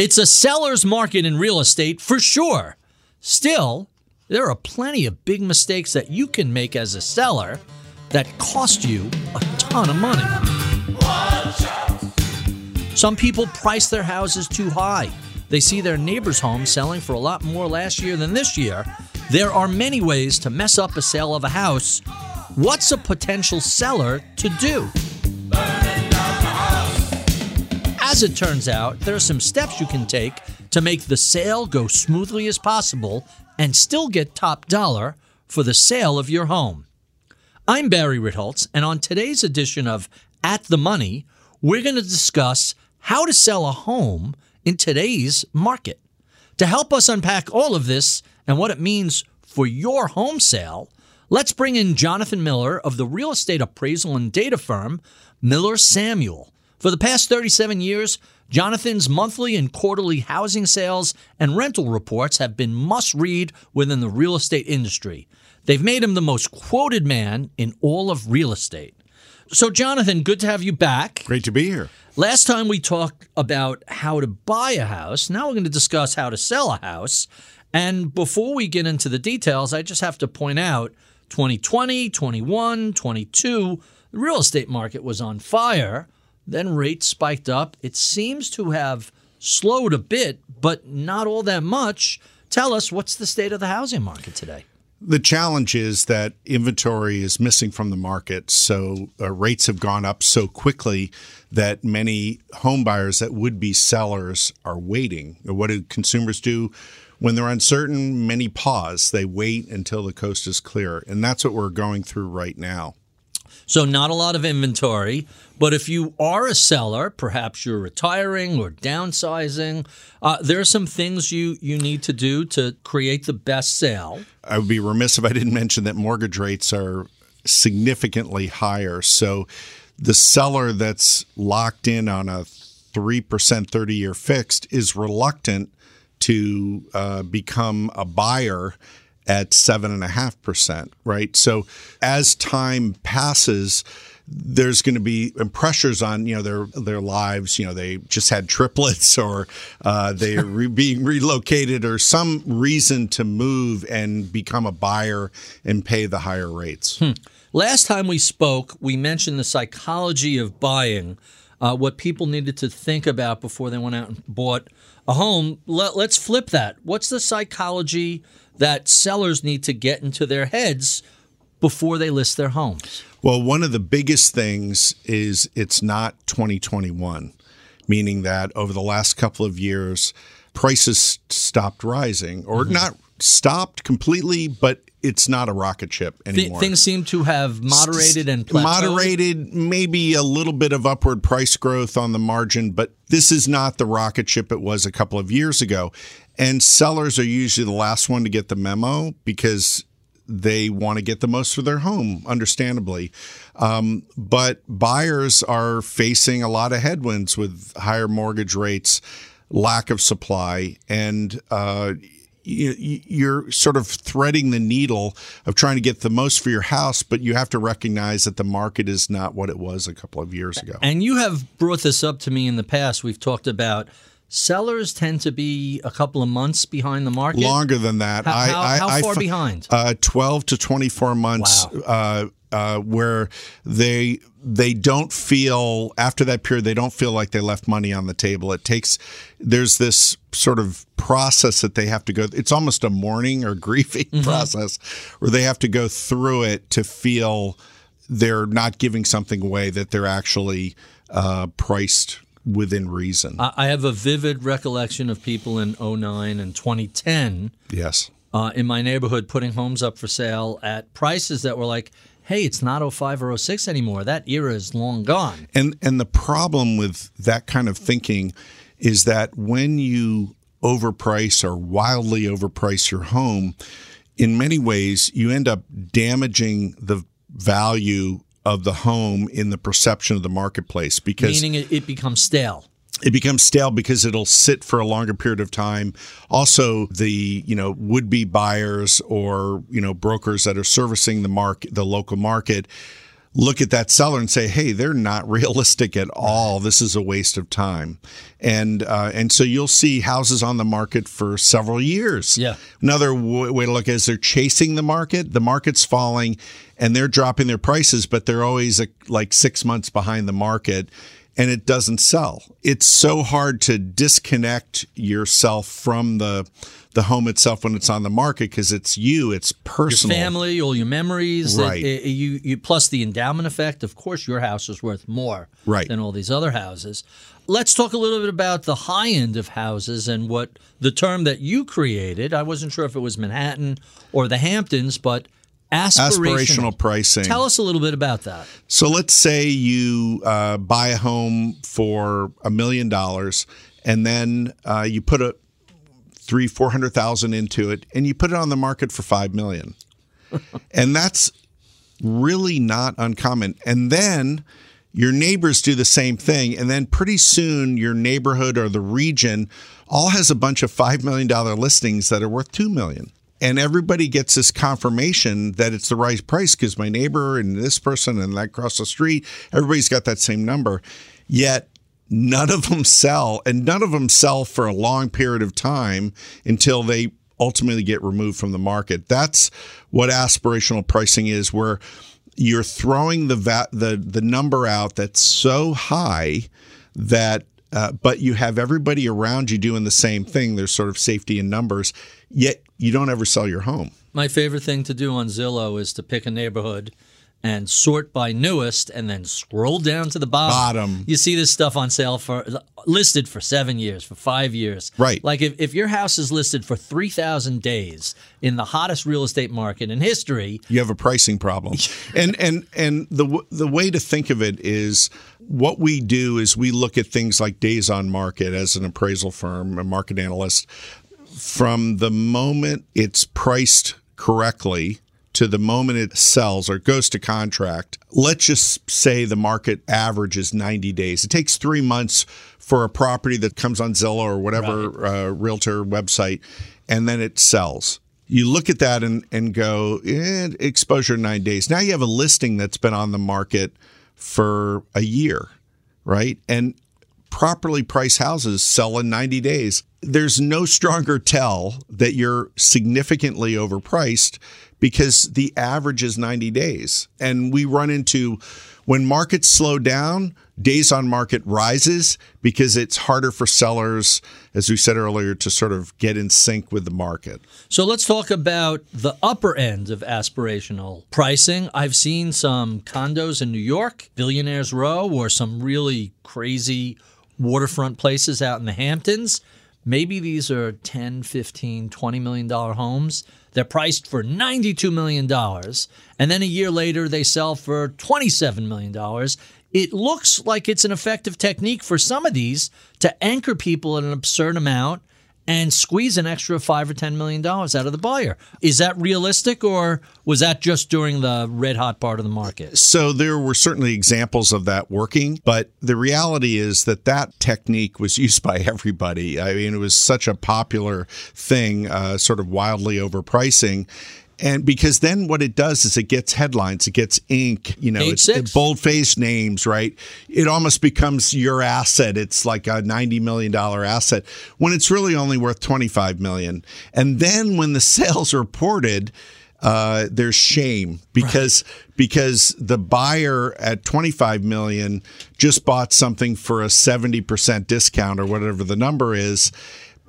It's a seller's market in real estate for sure. Still, there are plenty of big mistakes that you can make as a seller that cost you a ton of money. Some people price their houses too high. They see their neighbor's home selling for a lot more last year than this year. There are many ways to mess up a sale of a house. What's a potential seller to do? As it turns out, there are some steps you can take to make the sale go smoothly as possible and still get top dollar for the sale of your home. I'm Barry Ritholtz, and on today's edition of At the Money, we're going to discuss how to sell a home in today's market. To help us unpack all of this and what it means for your home sale, let's bring in Jonathan Miller of the real estate appraisal and data firm Miller Samuel. For the past 37 years, Jonathan's monthly and quarterly housing sales and rental reports have been must read within the real estate industry. They've made him the most quoted man in all of real estate. So, Jonathan, good to have you back. Great to be here. Last time we talked about how to buy a house. Now we're going to discuss how to sell a house. And before we get into the details, I just have to point out 2020, 21, 22, the real estate market was on fire. Then rates spiked up. It seems to have slowed a bit, but not all that much. Tell us what's the state of the housing market today? The challenge is that inventory is missing from the market. So uh, rates have gone up so quickly that many home buyers that would be sellers are waiting. What do consumers do? When they're uncertain, many pause. They wait until the coast is clear. And that's what we're going through right now. So, not a lot of inventory. But if you are a seller, perhaps you're retiring or downsizing, uh, there are some things you, you need to do to create the best sale. I would be remiss if I didn't mention that mortgage rates are significantly higher. So, the seller that's locked in on a 3% 30 year fixed is reluctant to uh, become a buyer at 7.5%, right? So as time passes, there's going to be pressures on you know their their lives. You know they just had triplets, or uh, they're re- being relocated, or some reason to move and become a buyer and pay the higher rates. Hmm. Last time we spoke, we mentioned the psychology of buying, uh, what people needed to think about before they went out and bought a home. Let, let's flip that. What's the psychology that sellers need to get into their heads before they list their homes? Well, one of the biggest things is it's not 2021, meaning that over the last couple of years, prices stopped rising or mm-hmm. not stopped completely, but it's not a rocket ship anymore. Th- things seem to have moderated and plateaued. moderated, maybe a little bit of upward price growth on the margin, but this is not the rocket ship it was a couple of years ago. And sellers are usually the last one to get the memo because they want to get the most for their home, understandably. Um, but buyers are facing a lot of headwinds with higher mortgage rates, lack of supply, and uh, you're sort of threading the needle of trying to get the most for your house, but you have to recognize that the market is not what it was a couple of years ago. And you have brought this up to me in the past. We've talked about sellers tend to be a couple of months behind the market. Longer than that. How, I, how, I, how far I, behind? Uh, Twelve to twenty-four months. Wow. Uh, uh, where they they don't feel after that period they don't feel like they left money on the table. It takes there's this sort of process that they have to go. It's almost a mourning or grieving mm-hmm. process where they have to go through it to feel they're not giving something away that they're actually uh, priced within reason. I have a vivid recollection of people in 09 and 2010. Yes. Uh, in my neighborhood, putting homes up for sale at prices that were like hey, it's not 05 or 06 anymore. That era is long gone. And and the problem with that kind of thinking is that when you overprice or wildly overprice your home, in many ways, you end up damaging the value of the home in the perception of the marketplace because Meaning it, it becomes stale. it becomes stale because it'll sit for a longer period of time. Also, the you know would be buyers or you know brokers that are servicing the market, the local market, look at that seller and say, "Hey, they're not realistic at all. This is a waste of time." And uh, and so you'll see houses on the market for several years. Yeah. Another w- way to look is they're chasing the market. The market's falling, and they're dropping their prices, but they're always uh, like six months behind the market and it doesn't sell. It's so hard to disconnect yourself from the the home itself when it's on the market because it's you, it's Your personal. family, all your memories, it- Right. it- you, you plus the endowment effect. Of course, your house is worth more Right. than all these other houses. Let's talk a little bit about the high end of houses and what the term that you created. I wasn't sure if it was Manhattan or the Hamptons, but aspirational, Aspirational pricing. Tell us a little bit about that. So let's say you uh, buy a home for a million dollars, and then uh, you put a three, four hundred thousand into it, and you put it on the market for five million, and that's really not uncommon. And then your neighbors do the same thing, and then pretty soon your neighborhood or the region all has a bunch of five million dollar listings that are worth two million. And everybody gets this confirmation that it's the right price because my neighbor and this person and that across the street, everybody's got that same number. Yet none of them sell, and none of them sell for a long period of time until they ultimately get removed from the market. That's what aspirational pricing is, where you're throwing the va- the the number out that's so high that uh, but you have everybody around you doing the same thing. There's sort of safety in numbers, yet you don't ever sell your home. My favorite thing to do on Zillow is to pick a neighborhood and sort by newest and then scroll down to the bottom. Bottom. You see this stuff on sale for listed for seven years, for five years. Right. Like if, if your house is listed for 3,000 days in the hottest real estate market in history, You have a pricing problem, and and and the the way to think of it is what we do is we look at things like days on market as an appraisal firm, a market analyst, from the moment it's priced correctly to the moment it sells or goes to contract. Let's just say the market average is 90 days. It takes three months for a property that comes on Zillow or whatever uh, realtor website, and then it sells. You look at that and, and go, eh, exposure nine days. Now you have a listing that's been on the market for a year, right? And properly priced houses sell in 90 days. There's no stronger tell that you're significantly overpriced because the average is 90 days. And we run into when markets slow down, days on market rises because it's harder for sellers, as we said earlier, to sort of get in sync with the market. So let's talk about the upper end of aspirational pricing. I've seen some condos in New York, Billionaires Row, or some really crazy waterfront places out in the Hamptons. Maybe these are 10, 15, 20 million dollar homes. They're priced for 92 million dollars and then a year later they sell for 27 million dollars. It looks like it's an effective technique for some of these to anchor people at an absurd amount and squeeze an extra five or ten million dollars out of the buyer. Is that realistic, or was that just during the red hot part of the market? So there were certainly examples of that working, but the reality is that that technique was used by everybody. I mean, it was such a popular thing, uh, sort of wildly overpricing. And because then what it does is it gets headlines, it gets ink, you know, Page it's six. bold names, right? It almost becomes your asset. It's like a $90 million asset when it's really only worth 25 million. And then when the sales are reported, uh, there's shame because because the buyer at 25 million just bought something for a 70% discount or whatever the number is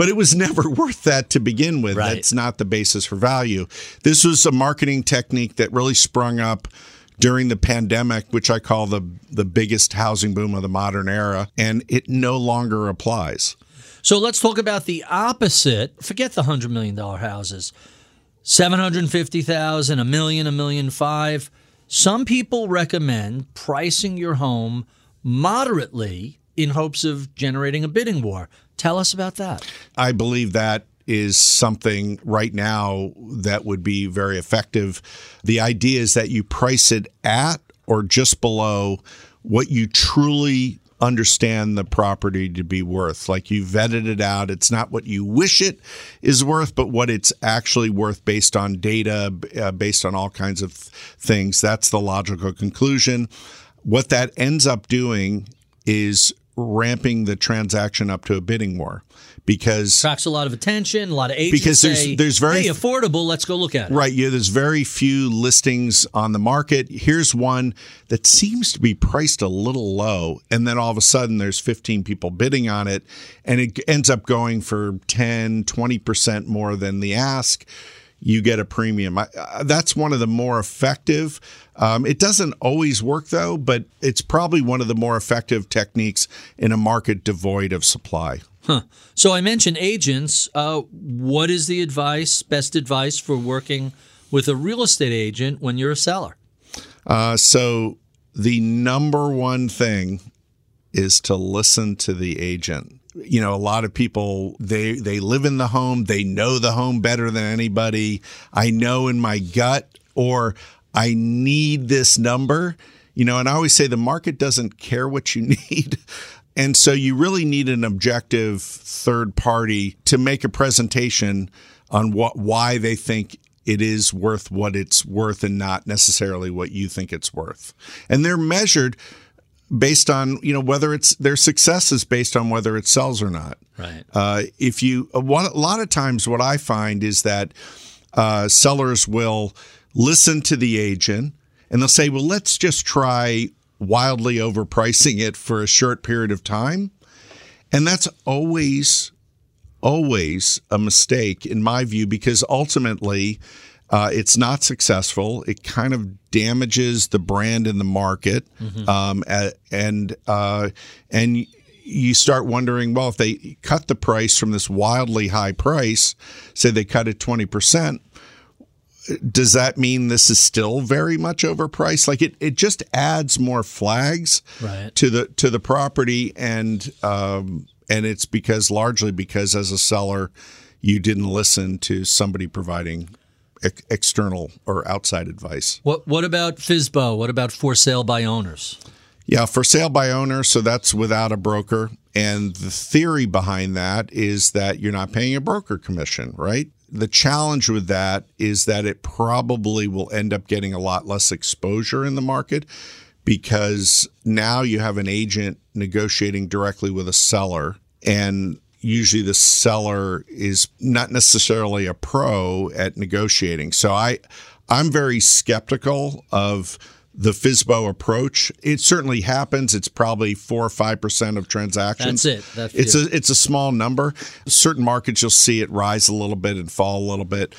but it was never worth that to begin with Right. that's not the basis for value this was a marketing technique that really sprung up during the pandemic which i call the the biggest housing boom of the modern era and it no longer applies So let's talk about the opposite. Forget the hundred million dollar houses. Seven hundred fifty thousand, a million, a million five. Some people recommend pricing your home moderately in hopes of generating a bidding war. Tell us about that. I believe that is something right now that would be very effective. The idea is that you price it at or just below what you truly understand the property to be worth. Like you vetted it out. It's not what you wish it is worth, but what it's actually worth based on data, uh, based on all kinds of things. That's the logical conclusion. What that ends up doing is ramping the transaction up to a bidding war because attracts a lot of attention. A lot of agents because there's say, there's very hey, affordable. Let's go look at it. Right. Yeah. There's very few listings on the market. Here's one that seems to be priced a little low, and then all of a sudden there's 15 people bidding on it, and it ends up going for 10, 20 percent more than the ask. You get a premium. I, uh, that's one of the more effective. Um, it doesn't always work though, but it's probably one of the more effective techniques in a market devoid of supply. Huh. So I mentioned agents. Uh, what is the advice, best advice for working with a real estate agent when you're a seller? Uh, so the number one thing is to listen to the agent. You know, a lot of people they they live in the home, they know the home better than anybody. I know in my gut or I need this number. You know, and I always say the market doesn't care what you need. And so you really need an objective third party to make a presentation on what why they think it is worth what it's worth and not necessarily what you think it's worth. And they're measured based on you know whether it's their success is based on whether it sells or not. Right. Uh, if you a lot of times what I find is that uh, sellers will listen to the agent and they'll say, well, let's just try wildly overpricing it for a short period of time. And that's always, always a mistake in my view, because ultimately uh, it's not successful. It kind of damages the brand in the market. Mm-hmm. Um, and, uh, and, you start wondering, well, if they cut the price from this wildly high price, say they cut it 20%, does that mean this is still very much overpriced? Like it, it just adds more flags right. to the to the property, and um, and it's because largely because as a seller, you didn't listen to somebody providing ex- external or outside advice. What what about FSBO? What about for sale by owners? Yeah, for sale by owner, so that's without a broker. And the theory behind that is that you're not paying a broker commission, right? The challenge with that is that it probably will end up getting a lot less exposure in the market because now you have an agent negotiating directly with a seller and usually the seller is not necessarily a pro at negotiating. So I I'm very skeptical of the FSBO approach. It certainly happens. It's probably four or five percent of transactions. That's it. That's it's a it's a small number. Certain markets you'll see it rise a little bit and fall a little bit.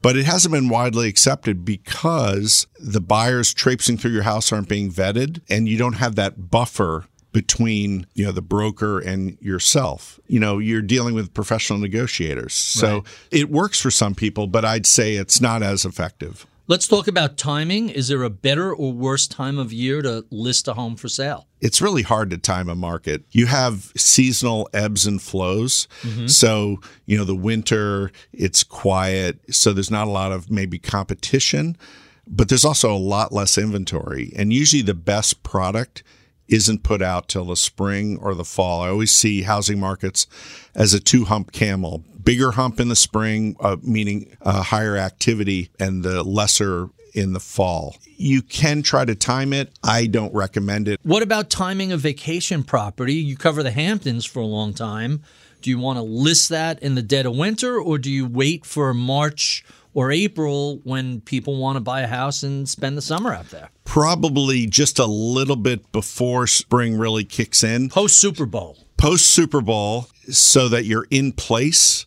But it hasn't been widely accepted because the buyers traipsing through your house aren't being vetted and you don't have that buffer between you know the broker and yourself you know you're dealing with professional negotiators so right. it works for some people but i'd say it's not as effective Let's talk about timing. Is there a better or worse time of year to list a home for sale? It's really hard to time a market. You have seasonal ebbs and flows. Mm-hmm. So, you know, the winter, it's quiet. So there's not a lot of maybe competition, but there's also a lot less inventory. And usually the best product isn't put out till the spring or the fall. I always see housing markets as a two hump camel bigger hump in the spring, uh, meaning uh, higher activity, and the lesser in the fall. You can try to time it. I don't recommend it. What about timing a vacation property? You cover the Hamptons for a long time. Do you want to list that in the dead of winter or do you wait for March or April when people want to buy a house and spend the summer out there? Probably just a little bit before spring really kicks in. Post Super Bowl. Post Super Bowl, so that you're in place.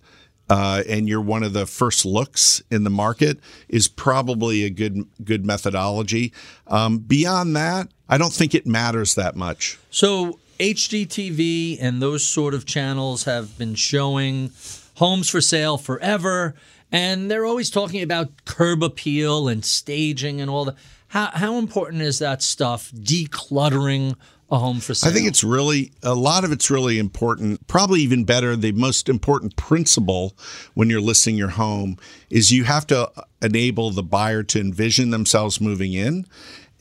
Uh, and you're one of the first looks in the market is probably a good good methodology. Um, beyond that, I don't think it matters that much. So HGTV and those sort of channels have been showing homes for sale forever and they're always talking about curb appeal and staging and all that. How, how important is that stuff, decluttering a home for sale? I think it's really a lot of it's really important. Probably even better, the most important principle when you're listing your home is you have to enable the buyer to envision themselves moving in.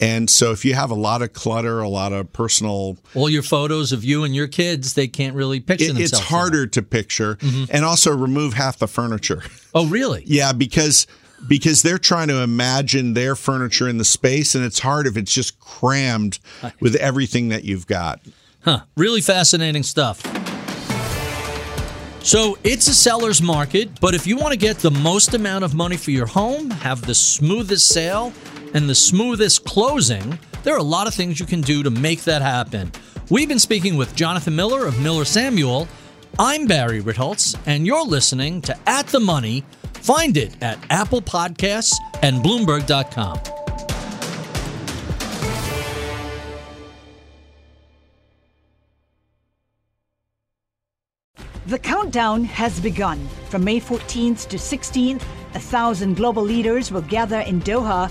And so if you have a lot of clutter, a lot of personal all your photos of you and your kids, they can't really picture it, themselves. it's harder to picture mm-hmm. and also remove half the furniture. Oh, really? Yeah, because because they're trying to imagine their furniture in the space and it's hard if it's just crammed with everything that you've got. Huh. Really fascinating stuff. So it's a seller's market, but if you want to get the most amount of money for your home, have the smoothest sale, and the smoothest closing, there are a lot of things you can do to make that happen. We've been speaking with Jonathan Miller of Miller Samuel. I'm Barry Ritholtz, and you're listening to At the Money. Find it at Apple Podcasts and Bloomberg.com. The countdown has begun. From May 14th to 16th, a thousand global leaders will gather in Doha